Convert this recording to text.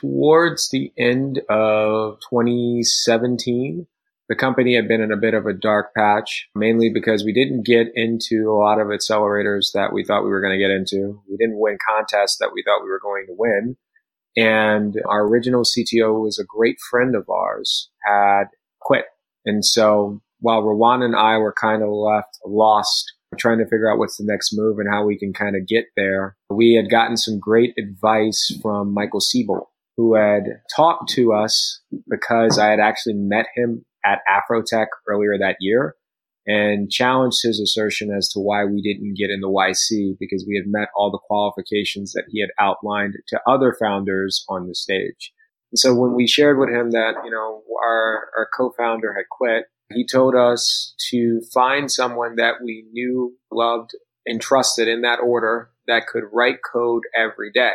towards the end of 2017, the company had been in a bit of a dark patch, mainly because we didn't get into a lot of accelerators that we thought we were going to get into. We didn't win contests that we thought we were going to win. And our original CTO, was a great friend of ours, had quit. And so while Rowan and I were kind of left lost, trying to figure out what's the next move and how we can kind of get there, we had gotten some great advice from Michael Seibel, who had talked to us because I had actually met him at Afrotech earlier that year and challenged his assertion as to why we didn't get in the YC because we had met all the qualifications that he had outlined to other founders on the stage. And so when we shared with him that, you know, our, our co-founder had quit, he told us to find someone that we knew, loved, and trusted in that order that could write code every day.